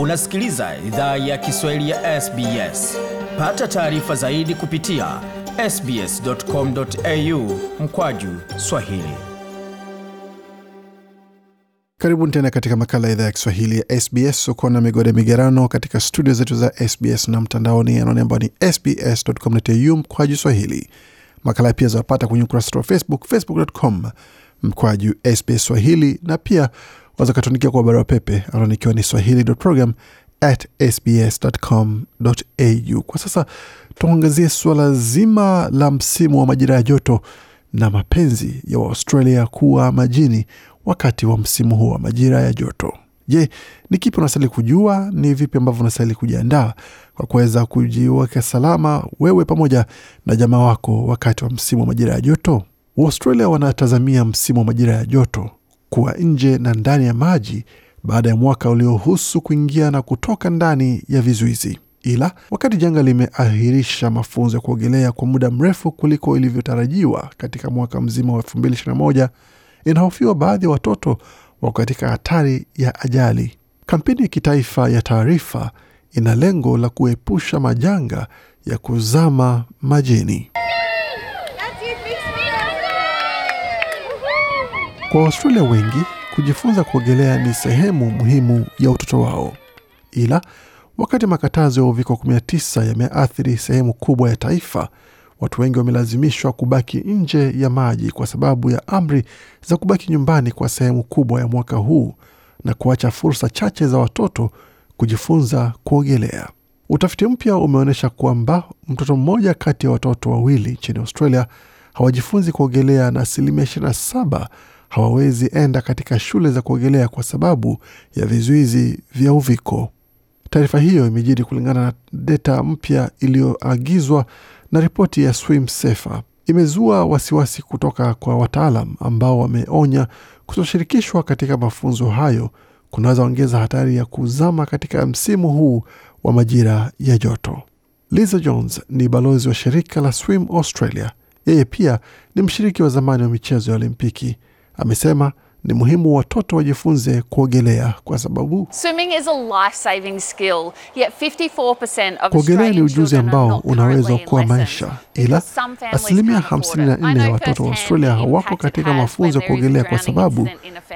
Unasikiliza idhaa ya Kiswahili ya SBS. Pata taarifa zaidi kupitia sbs.com.au mkwaju swahili. Karibuni tena katika makala ya idhaa ya Kiswahili ya SBS. Uko na migode migerano katika studio zetu za SBS na mtandaoni anaone ambao ni sbs.com.au mkwaju swahili. Makala pia zawapata kwenye ukurasa wa Facebook, facebook.com mkwaju SBS Swahili, na pia waweza ukatuandikia kwa barua pepe anaonikiwa ni swahili.program at sbs.com.au. Kwa sasa tuangazie suala zima la msimu wa majira ya joto na mapenzi ya Waaustralia kuwa majini wakati wa msimu huu wa majira ya joto. Je, ni kipi unastahili kujua? Ni vipi ambavyo unastahili kujiandaa kwa kuweza kujiweka salama wewe pamoja na jamaa wako wakati wa msimu wa majira ya joto? Waustralia wanatazamia msimu wa majira ya joto kuwa nje na ndani ya maji baada ya mwaka uliohusu kuingia na kutoka ndani ya vizuizi. Ila wakati janga limeahirisha mafunzo ya kuogelea kwa muda mrefu kuliko ilivyotarajiwa katika mwaka mzima wa 2021, inahofiwa baadhi ya watoto wako katika hatari ya ajali. Kampeni ya kitaifa ya taarifa ina lengo la kuepusha majanga ya kuzama majini. Kwa Waustralia wengi, kujifunza kuogelea ni sehemu muhimu ya utoto wao, ila wakati makatazo ya uviko 19 yameathiri sehemu kubwa ya taifa, watu wengi wamelazimishwa kubaki nje ya maji kwa sababu ya amri za kubaki nyumbani kwa sehemu kubwa ya mwaka huu na kuacha fursa chache za watoto kujifunza kuogelea. Utafiti mpya umeonyesha kwamba mtoto mmoja kati ya watoto wawili nchini Australia hawajifunzi kuogelea na asilimia 27 hawawezi enda katika shule za kuogelea kwa sababu ya vizuizi vya uviko. Taarifa hiyo imejiri kulingana na data mpya iliyoagizwa na ripoti ya Swim Safer. Imezua wasiwasi kutoka kwa wataalam ambao wameonya kutoshirikishwa katika mafunzo hayo kunaweza ongeza hatari ya kuzama katika msimu huu wa majira ya joto. Lisa Jones ni balozi wa shirika la Swim Australia. Yeye pia ni mshiriki wa zamani wa michezo ya Olimpiki. Amesema ni muhimu watoto wajifunze kuogelea kwa sababu kuogelea ni ujuzi ambao unaweza kuwa maisha, ila asilimia 54 ya watoto wa Australia hawako katika mafunzo ya kuogelea kwa sababu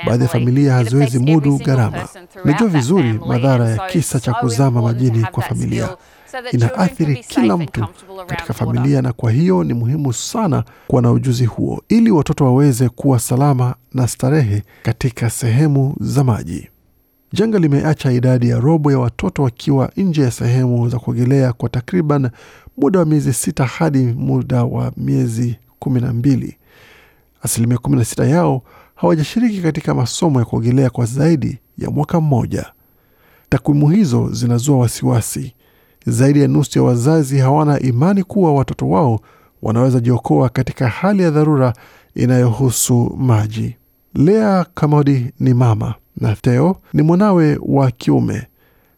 baadhi ya familia haziwezi mudu gharama. Najua vizuri madhara ya kisa cha kuzama majini kwa familia inaathiri kila mtu katika familia, na kwa hiyo ni muhimu sana kuwa na ujuzi huo ili watoto waweze kuwa salama na starehe katika sehemu za maji. Janga limeacha idadi ya robo ya watoto wakiwa nje ya sehemu za kuogelea kwa takriban muda wa miezi sita hadi muda wa miezi kumi na mbili. Asilimia kumi na sita yao hawajashiriki katika masomo ya kuogelea kwa zaidi ya mwaka mmoja. Takwimu hizo zinazua wasiwasi. Zaidi ya nusu ya wazazi hawana imani kuwa watoto wao wanaweza jiokoa katika hali ya dharura inayohusu maji. Lea Kamodi ni mama na Theo ni mwanawe wa kiume.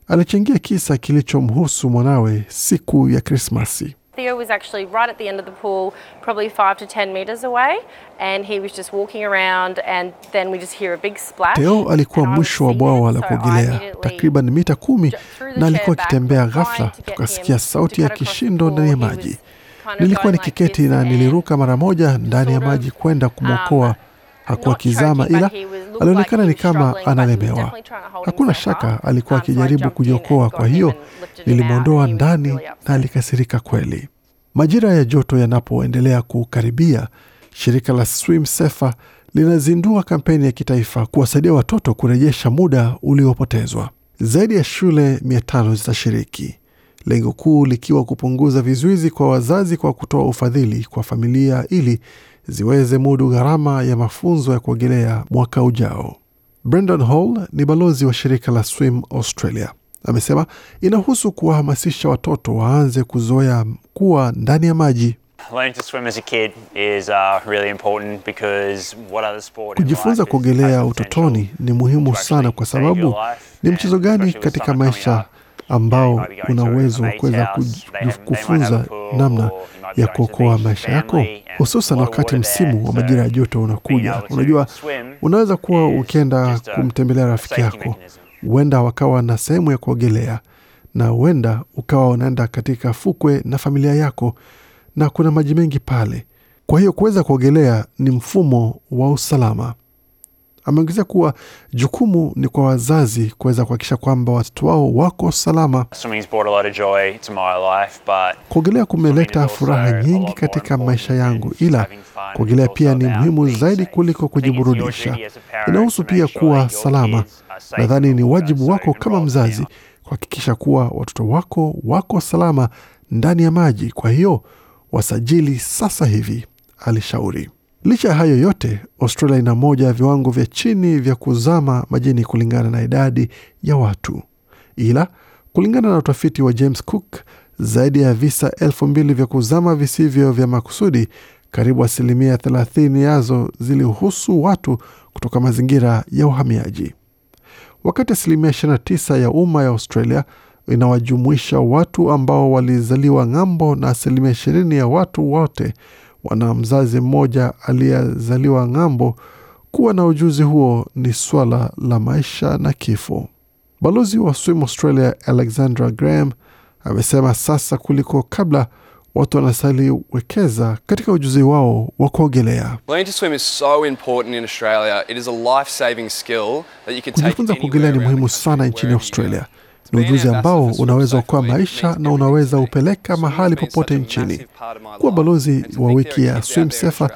Alichangia kisa kilichomhusu mwanawe siku ya Krismasi. Theo was actually right at the end of the pool, probably five to ten meters away, and he was just walking around, and then we just hear a big splash. Theo alikuwa mwisho wa bwawa la kuogelea takriban mita kumi na alikuwa akitembea ghafla, tukasikia sauti ya kishindo ndani ya maji. Nilikuwa nikiketi na niliruka mara moja ndani ya maji kwenda kumwokoa. um, Hakuwa kizama ila alionekana ni kama analemewa. Hakuna shaka alikuwa Um, akijaribu kujiokoa, kwa hiyo nilimwondoa ndani na alikasirika kweli. Majira ya joto yanapoendelea kukaribia, shirika la Swim Safer linazindua kampeni ya kitaifa kuwasaidia watoto kurejesha muda uliopotezwa. Zaidi ya shule mia tano zitashiriki, lengo kuu likiwa kupunguza vizuizi kwa wazazi kwa kutoa ufadhili kwa familia ili ziweze mudu gharama ya mafunzo ya kuogelea mwaka ujao. Brendan Hall ni balozi wa shirika la Swim Australia. Amesema inahusu kuwahamasisha watoto waanze kuzoea kuwa ndani ya maji. Learning to swim as a kid is uh, really important because what other sport in Kujifunza kuogelea utotoni ni muhimu sana kwa sababu ni mchezo gani katika maisha ambao una uwezo wa kuweza kufunza namna ya kuokoa maisha yako, hususan wakati msimu wa majira ya joto unakuja. Unajua, unaweza kuwa ukienda kumtembelea rafiki yako huenda wakawa na sehemu ya kuogelea na huenda ukawa unaenda katika fukwe na familia yako na kuna maji mengi pale. Kwa hiyo kuweza kuogelea ni mfumo wa usalama. Ameongezea kuwa jukumu ni kwa wazazi kuweza kuhakikisha kwamba watoto wao wako salama. Kuogelea kumeleta furaha nyingi katika maisha yangu, ila kuogelea pia ni muhimu zaidi kuliko kujiburudisha. Inahusu pia kuwa salama. Nadhani ni wajibu wako kama mzazi kuhakikisha kuwa watoto wako wako salama ndani ya maji. Kwa hiyo wasajili sasa hivi, alishauri. Licha ya hayo yote, Australia ina moja ya viwango vya chini vya kuzama majini kulingana na idadi ya watu, ila kulingana na utafiti wa James Cook, zaidi ya visa elfu mbili vya kuzama visivyo vya makusudi, karibu asilimia 30 yazo zilihusu watu kutoka mazingira ya uhamiaji, wakati asilimia 29 ya umma ya Australia inawajumuisha watu ambao walizaliwa ng'ambo na asilimia 20 ya watu wote wana mzazi mmoja aliyezaliwa ng'ambo. Kuwa na ujuzi huo ni swala la maisha na kifo. Balozi wa Swim Australia Alexandra Graham amesema sasa kuliko kabla watu wanastahili wekeza katika ujuzi wao wa kuogelea. Learning to swim is so important in Australia. It is a life-saving skill that you can take Kujifunza kuogelea ni muhimu sana nchini Australia. Ni ujuzi ambao unaweza Week maisha na unaweza upeleka mahali popote nchini. Kuwa balozi wa wiki ya Swim Safer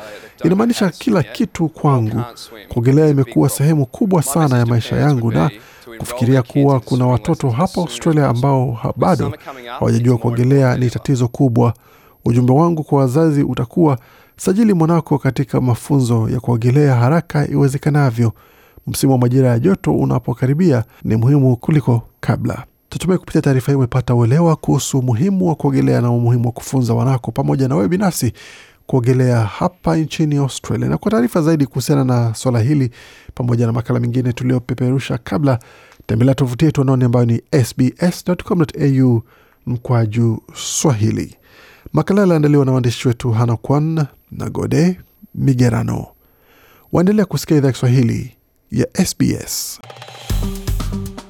inamaanisha kila kitu kwangu. Kuogelea imekuwa sehemu kubwa sana ya maisha yangu na kufikiria kuwa kuna watoto hapa Australia ambao bado hawajajua kuogelea ni tatizo kubwa. Ujumbe wangu kwa wazazi utakuwa sajili mwanako katika mafunzo ya kuogelea haraka iwezekanavyo. Msimu wa majira ya joto unapokaribia ni muhimu kuliko kabla. Tutumai kupitia taarifa hii umepata uelewa kuhusu umuhimu wa kuogelea na umuhimu wa kufunza wanako pamoja na wewe binafsi kuogelea hapa nchini Australia. Na kwa taarifa zaidi kuhusiana na swala hili pamoja na makala mengine tuliopeperusha kabla, tembelea tovuti yetu anaoni ambayo ni sbs.com.au mkwaju Swahili. Makala yaliandaliwa na waandishi wetu Hana Kwan na Gode Migerano. Waendelea kusikia idhaa ya Kiswahili ya SBS.